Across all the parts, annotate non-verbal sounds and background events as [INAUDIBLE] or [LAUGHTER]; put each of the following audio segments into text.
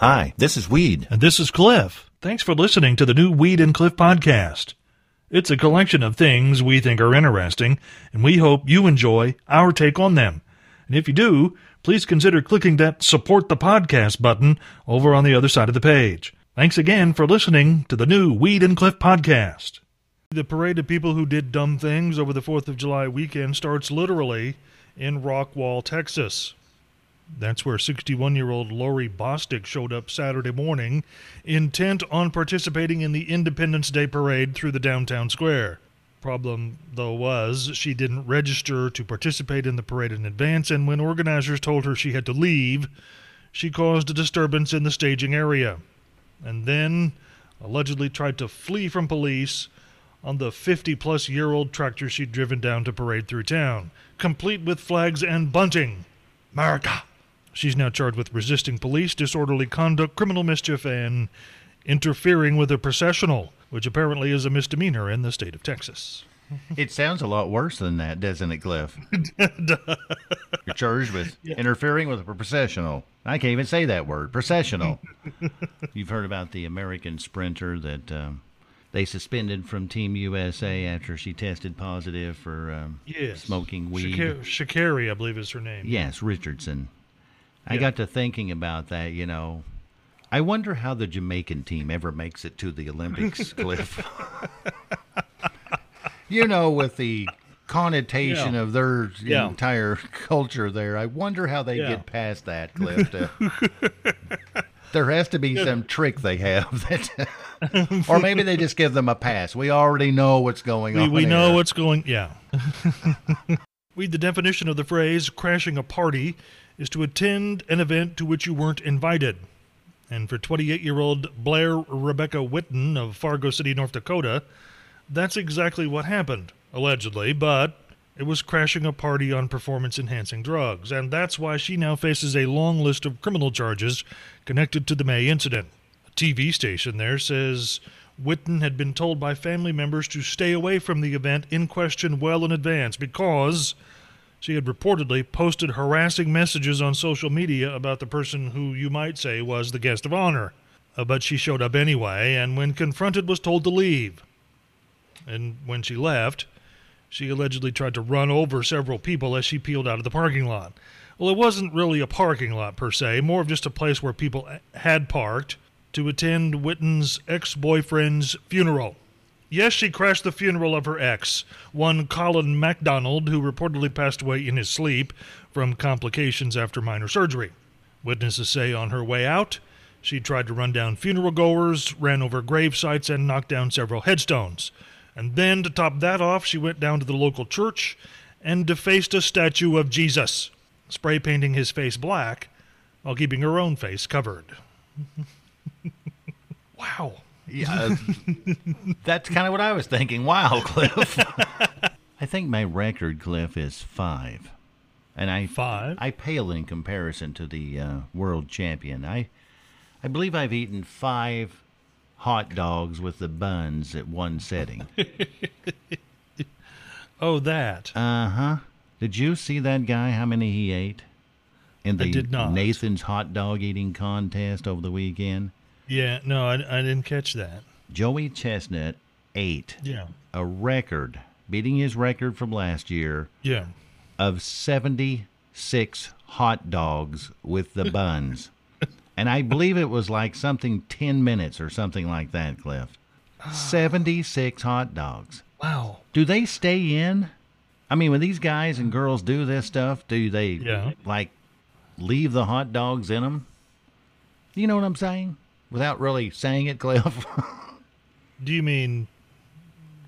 Hi, this is Weed. And this is Cliff. Thanks for listening to the new Weed and Cliff podcast. It's a collection of things we think are interesting, and we hope you enjoy our take on them. And if you do, please consider clicking that support the podcast button over on the other side of the page. Thanks again for listening to the new Weed and Cliff podcast. The parade of people who did dumb things over the 4th of July weekend starts literally in Rockwall, Texas. That's where 61 year old Lori Bostic showed up Saturday morning, intent on participating in the Independence Day parade through the downtown square. Problem, though, was she didn't register to participate in the parade in advance, and when organizers told her she had to leave, she caused a disturbance in the staging area. And then allegedly tried to flee from police on the 50 plus year old tractor she'd driven down to parade through town, complete with flags and bunting. America! She's now charged with resisting police, disorderly conduct, criminal mischief, and interfering with a processional, which apparently is a misdemeanor in the state of Texas. It sounds a lot worse than that, doesn't it, Cliff? [LAUGHS] You're charged with yeah. interfering with a processional. I can't even say that word, processional. [LAUGHS] You've heard about the American sprinter that um, they suspended from Team USA after she tested positive for um, yes. smoking weed. Sha'Carri, I believe is her name. Yes, Richardson. I got to thinking about that, you know. I wonder how the Jamaican team ever makes it to the Olympics, [LAUGHS] Cliff. you know, with the connotation yeah. of their yeah. entire culture there, I wonder how they yeah. get past that, Cliff. To, [LAUGHS] there has to be some trick they have that, [LAUGHS] or maybe they just give them a pass. We already know what's going we, on. We know what's going. Yeah. Read the definition of the phrase "crashing a party." Is to attend an event to which you weren't invited. And for 28 year old Blair Rebecca Witten of Fargo City, North Dakota, that's exactly what happened, allegedly, but it was crashing a party on performance enhancing drugs, and that's why she now faces a long list of criminal charges connected to the May incident. A TV station there says Witten had been told by family members to stay away from the event in question well in advance because she had reportedly posted harassing messages on social media about the person who you might say was the guest of honor. Uh, but she showed up anyway, and when confronted, was told to leave. And when she left, she allegedly tried to run over several people as she peeled out of the parking lot. Well, it wasn't really a parking lot per se, more of just a place where people had parked to attend Witten's ex boyfriend's funeral. Yes, she crashed the funeral of her ex, one Colin MacDonald, who reportedly passed away in his sleep from complications after minor surgery. Witnesses say on her way out, she tried to run down funeral goers, ran over grave sites, and knocked down several headstones. And then, to top that off, she went down to the local church and defaced a statue of Jesus, spray painting his face black while keeping her own face covered. [LAUGHS] wow. Yeah, that's kind of what I was thinking. Wow, [LAUGHS] Cliff. I think my record, Cliff, is five, and I five. I pale in comparison to the uh, world champion. I, I believe I've eaten five hot dogs with the buns at one setting. [LAUGHS] oh, that. Uh huh. Did you see that guy? How many he ate in the Nathan's hot dog eating contest over the weekend? Yeah, no, I, I didn't catch that. Joey Chestnut ate yeah. a record, beating his record from last year. Yeah. Of 76 hot dogs with the [LAUGHS] buns. and I believe it was like something 10 minutes or something like that, Cliff. Ah. 76 hot dogs. Wow. Do they stay in? I mean, when these guys and girls do this stuff, do they yeah. like leave the hot dogs in them? You know what I'm saying? Without really saying it, Cliff. Do you mean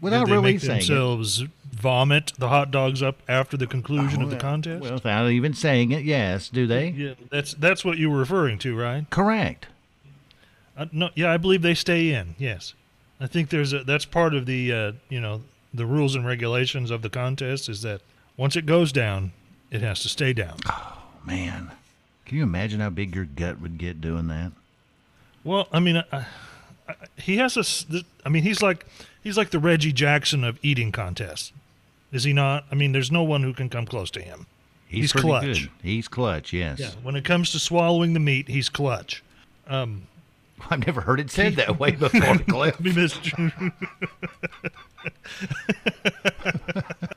without they really make saying themselves it? vomit the hot dogs up after the conclusion oh, of the contest? Well, without even saying it, yes. Do they? Yeah, that's that's what you were referring to, right? Correct. Uh, no, yeah, I believe they stay in. Yes, I think there's a that's part of the uh, you know the rules and regulations of the contest is that once it goes down, it has to stay down. Oh man, can you imagine how big your gut would get doing that? Well, I mean, he has a. I mean, he's like he's like the Reggie Jackson of eating contests, is he not? I mean, there's no one who can come close to him. He's, he's clutch. Good. He's clutch. Yes. Yeah. When it comes to swallowing the meat, he's clutch. Um, [LAUGHS] I've never heard it said that way before, [LAUGHS] Cliff. we missed. [LAUGHS]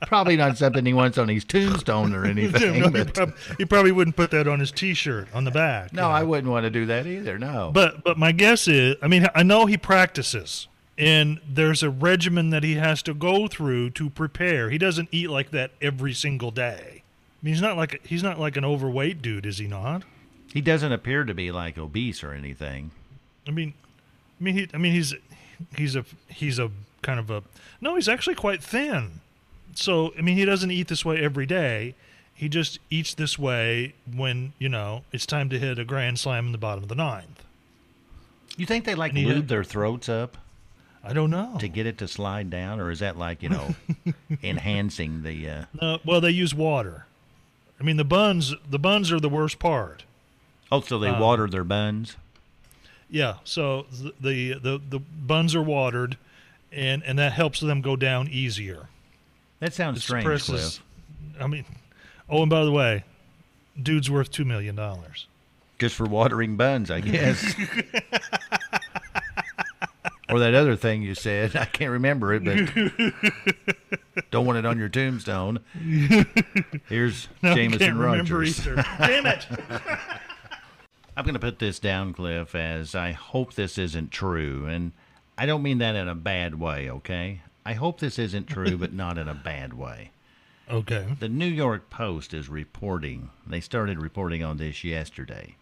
Probably not something he wants on his tombstone or anything. he, but prob- he probably wouldn't put that on his T-shirt on the back. no, you know. I wouldn't want to do that either. No. But but my guess is, I mean, I know he practices, and there's a regimen that he has to go through to prepare. He doesn't eat like that every single day. I mean, he's not like he's not like an overweight dude, is he not? he doesn't appear to be like obese or anything. I mean, I mean, he, I mean, he's he's a he's a kind of a no, he's actually quite thin. So I mean, he doesn't eat this way every day. He just eats this way when you know it's time to hit a grand slam in the bottom of the ninth. You think they like lube had- their throats up I don't know. to get it to slide down, or is that like you know [LAUGHS] enhancing the? Uh... Uh, well, they use water. I mean, the buns the buns are the worst part. Oh, so they Uh, water their buns? Yeah, so the, the the the buns are watered, and and that helps them go down easier. That sounds It strange, Cliff. I mean, oh, and by the way, dude's worth two million dollars. Just for watering buns, I guess. [LAUGHS] or that other thing you said. I can't remember it, but [LAUGHS] don't want it on your tombstone. [LAUGHS] Here's Jameson can't remember Rodgers. Damn it! I'm going to put this down, Cliff, as I hope this isn't true. And I don't mean that in a bad way, okay? I hope this isn't true, but [LAUGHS] not in a bad way. Okay. The New York Post is reporting, they started reporting on this yesterday,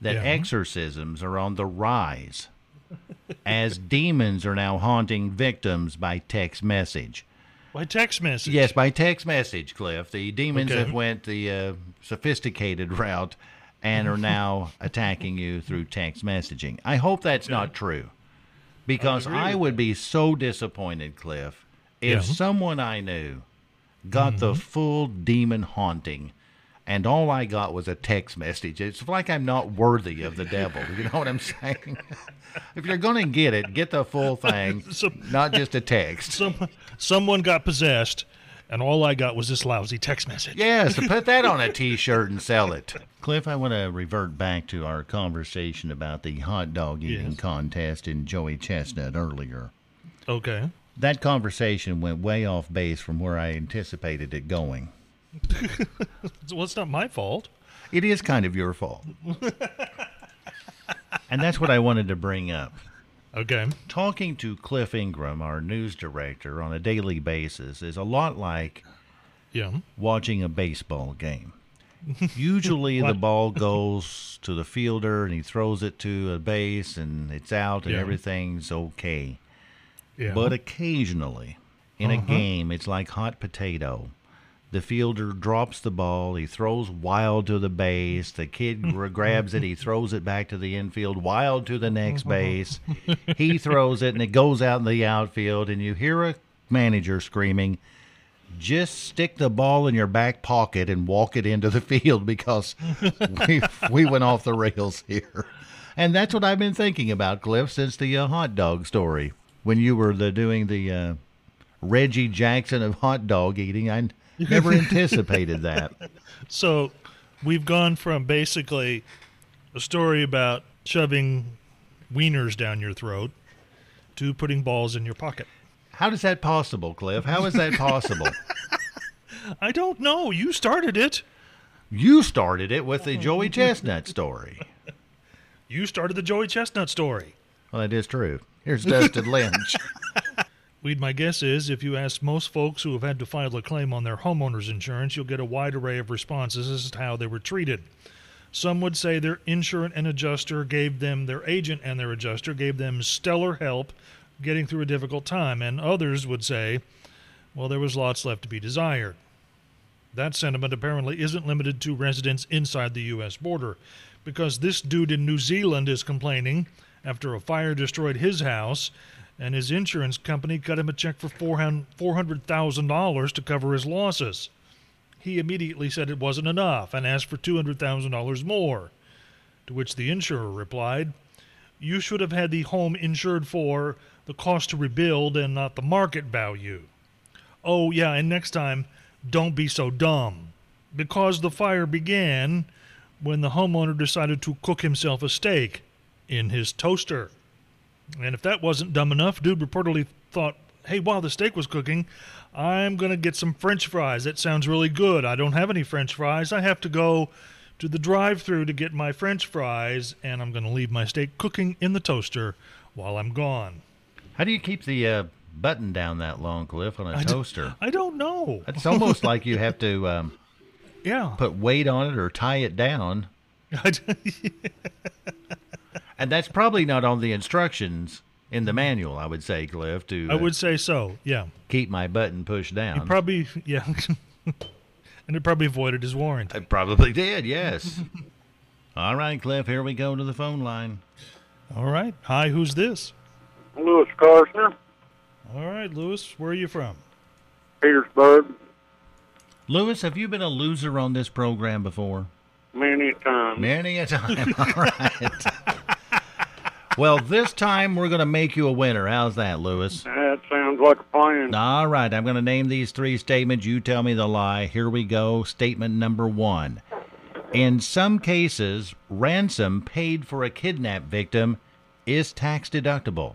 that Yeah. exorcisms are on the rise [LAUGHS] as demons are now haunting victims by text message. By text message. Yes, by text message, Cliff. The demons Okay. have went the uh, sophisticated [LAUGHS] route and are [LAUGHS] now attacking you through text messaging. I hope that's not true because agree I would be so disappointed, Cliff, if Yeah. Mm-hmm. someone I knew got the full demon haunting and all I got was a text message. It's like I'm not worthy of the devil. You know what I'm saying? [LAUGHS] if you're going to get it, get the full [LAUGHS] thing, not just a text. Some someone got possessed, and all I got was this lousy text message. Yes, put that on a [LAUGHS] T-shirt and sell it. Cliff, I want to revert back to our conversation about the hot dog eating Yes. contest in Joey Chestnut earlier. Okay. That conversation went way off base from where I anticipated it going. [LAUGHS] Well, it's not my fault. It is kind of your fault. [LAUGHS] and that's what I wanted to bring up. Okay. Talking to Cliff Ingram, our news director, on a daily basis is a lot like Yeah. watching a baseball game. [LAUGHS] Usually the ball goes to the fielder and he throws it to a base and it's out and Yeah. everything's okay. Yeah. But occasionally in a Uh-huh. game, it's like hot potato. The fielder drops the ball, he throws wild to the base, the kid [LAUGHS] grabs it, he throws it back to the infield, wild to the next [LAUGHS] base. He throws it and it goes out in the outfield, and you hear a manager screaming, just stick the ball in your back pocket and walk it into the field because we we went off the rails here. And that's what I've been thinking about, Cliff, since the uh, hot dog story. When you were the, doing the uh, Reggie Jackson of hot dog eating, I never anticipated that. [LAUGHS] So we've gone from basically a story about shoving wieners down your throat to putting balls in your pocket. How is that possible, Cliff? How is that possible? [LAUGHS] I don't know. You started it. you started it with the Joey Chestnut story. [LAUGHS] You started the Joey Chestnut story. Well, that is true. Here's Dustin Lynch. Weed, my guess is if you ask most folks who have had to file a claim on their homeowner's insurance, you'll get a wide array of responses as to how they were treated. Some would say their insurance and adjuster gave them, their agent and their adjuster gave them stellar help getting through a difficult time, and others would say, well, there was lots left to be desired. That sentiment apparently isn't limited to residents inside the U.S. border, because this dude in New Zealand is complaining after a fire destroyed his house, and his insurance company cut him a check for $400,000 to cover his losses. He immediately said it wasn't enough and asked for $200,000 more, to which the insurer replied, You should have had the home insured for the cost to rebuild and not the market value. Oh, yeah, and next time, don't be so dumb. Because the fire began when the homeowner decided to cook himself a steak in his toaster. And if that wasn't dumb enough, dude reportedly thought, hey, while the steak was cooking, I'm going to get some french fries. That sounds really good. I don't have any french fries. I have to go to the drive through to get my french fries, and I'm going to leave my steak cooking in the toaster while I'm gone. How do you keep the uh, button down that long, Cliff, on a I d- toaster? [LAUGHS] I don't know. It's almost like you have to um, [LAUGHS] Yeah. put weight on it or tie it down. [LAUGHS] And that's probably not on the instructions in the manual, I would say, Cliff, to I uh, would say so. Yeah. keep my button pushed down. Probably, yeah. [LAUGHS] and it probably voided his warranty. I probably did, yes. [LAUGHS] All right, Cliff, here we go to the phone line. All right. Hi, who's this? Lewis Carson, All right, Lewis, where are you from? Petersburg, Lewis, have you been a loser on this program before? many times. Many a time. [LAUGHS] All right. Well, this time we're going to make you a winner. How's that, Lewis? That sounds like a plan. All right, I'm going to name these three statements. You tell me the lie. Here we go. Statement number one. In some cases, ransom paid for a kidnap victim is tax deductible.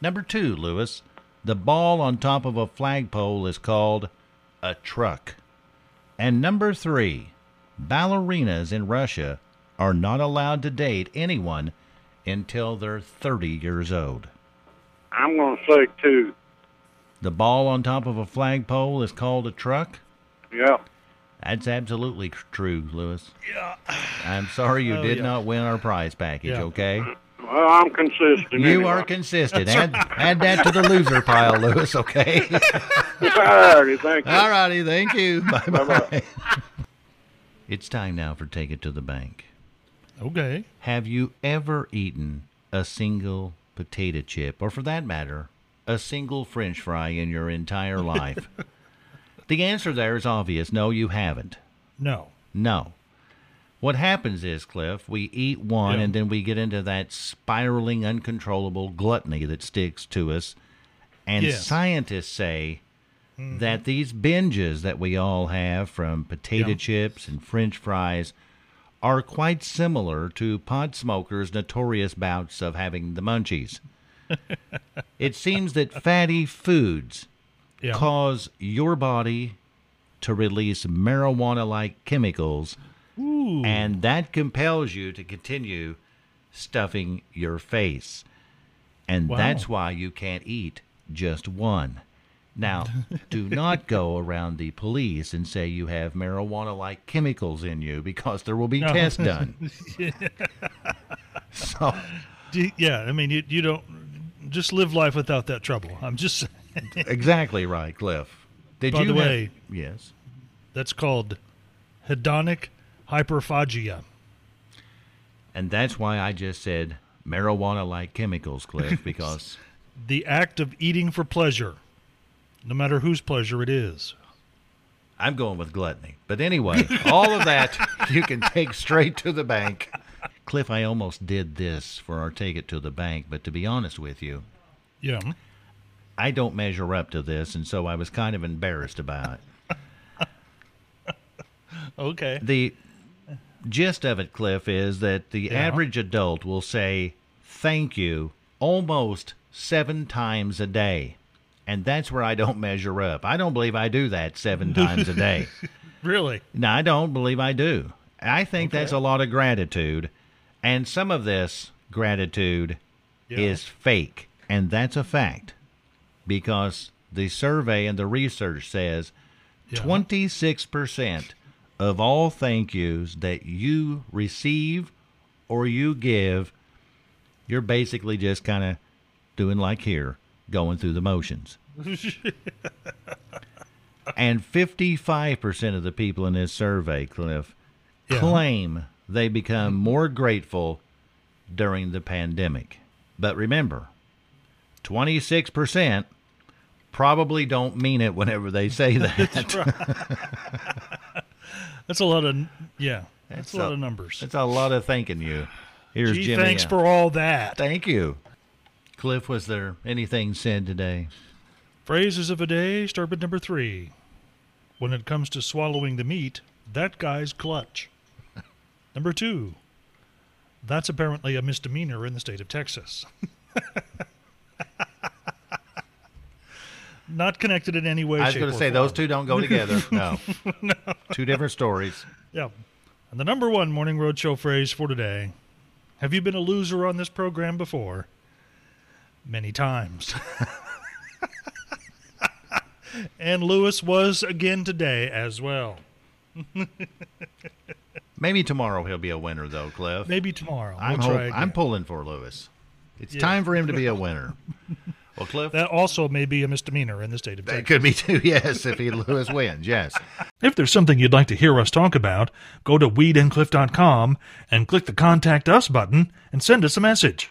Number two, Lewis. The ball on top of a flagpole is called a truck. And number three, ballerinas in Russia are not allowed to date anyone until they're 30 years old. I'm going to say two. The ball on top of a flagpole is called a truck? Yeah. That's absolutely true, Lewis. Yeah. I'm sorry you Oh, did yeah. not win our prize package, Yeah. okay? Well, I'm consistent. You anyway. are consistent. Add, add that to the loser pile, Lewis, okay? [LAUGHS] Alrighty, thank you. All righty, thank you. Bye bye. Bye-bye. [LAUGHS] It's time now for Take It to the Bank. Okay. Have you ever eaten a single potato chip, or for that matter, a single french fry in your entire [LAUGHS] life? the answer there is obvious no, you haven't. No. No. What happens is, Cliff, we eat one Yeah. and then we get into that spiraling, uncontrollable gluttony that sticks to us. And Yes. scientists say mm-hmm. that these binges that we all have from potato Yeah. chips and french fries are quite similar to pot smokers' notorious bouts of having the munchies. [LAUGHS] it seems that fatty foods Yeah. cause your body to release marijuana like chemicals, Ooh. and that compels you to continue stuffing your face. And Wow. that's why you can't eat just one. Now, [LAUGHS] do not go around the police and say you have marijuana like chemicals in you because there will be No. tests done. [LAUGHS] so, D- yeah, I mean, you, you don't just live life without that trouble. I'm just saying. [LAUGHS] exactly right, Cliff. Did By you the have- way- yes. That's called hedonic hyperphagia. And that's why I just said marijuana like chemicals, Cliff, because The act of eating for pleasure, no matter whose pleasure it is. I'm going with gluttony. But anyway, all of that you can take straight to the bank. Cliff, I almost did this for our Take It to the Bank, but to be honest with you, Yeah. I don't measure up to this, and so I was kind of embarrassed about it. Okay. The gist of it, Cliff, is that the Yeah. average adult will say thank you almost seven times a day. And that's where I don't measure up. I don't believe I do that seven [LAUGHS] times a day. Really? No, I don't believe I do. I think that's a lot of gratitude. And some of this gratitude Yeah. is fake. And that's a fact. Because the survey and the research says Yeah. 26% of all thank yous that you receive or you give, you're basically just kind of doing like here, going through the motions. [LAUGHS] and 55% of the people in this survey, Cliff, Yeah. claim they become more grateful during the pandemic. But remember, 26% probably don't mean it whenever they say [LAUGHS] that. That's right. that's a lot of yeah. That's, That's a lot of numbers. It's a lot of thanking you. Here's Gee, Jimmy. thanks for all that. Thank you. Cliff, was there anything said today? Phrases of a day start with number three. When it comes to swallowing the meat, that guy's clutch. [LAUGHS] number two. That's apparently a misdemeanor in the state of Texas. [LAUGHS] Not connected in any way, I was going to say those two don't go together. [LAUGHS] No. No. Two different stories. Yeah. And the number one Morning Roadshow phrase for today Have you been a loser on this program before? Many times. and Lewis was again today as well. [LAUGHS] Maybe tomorrow he'll be a winner, though, Cliff. Maybe tomorrow. I'm, we'll hope- try again. I'm pulling for Lewis. It's Yeah. time for him to be a [LAUGHS] winner. Well, Cliff, that also may be a misdemeanor in the state of that Texas. could be too. [LAUGHS] Yes, if he Lewis wins, yes. If there's something you'd like to hear us talk about, go to weedandcliff.com and click the Contact Us button and send us a message.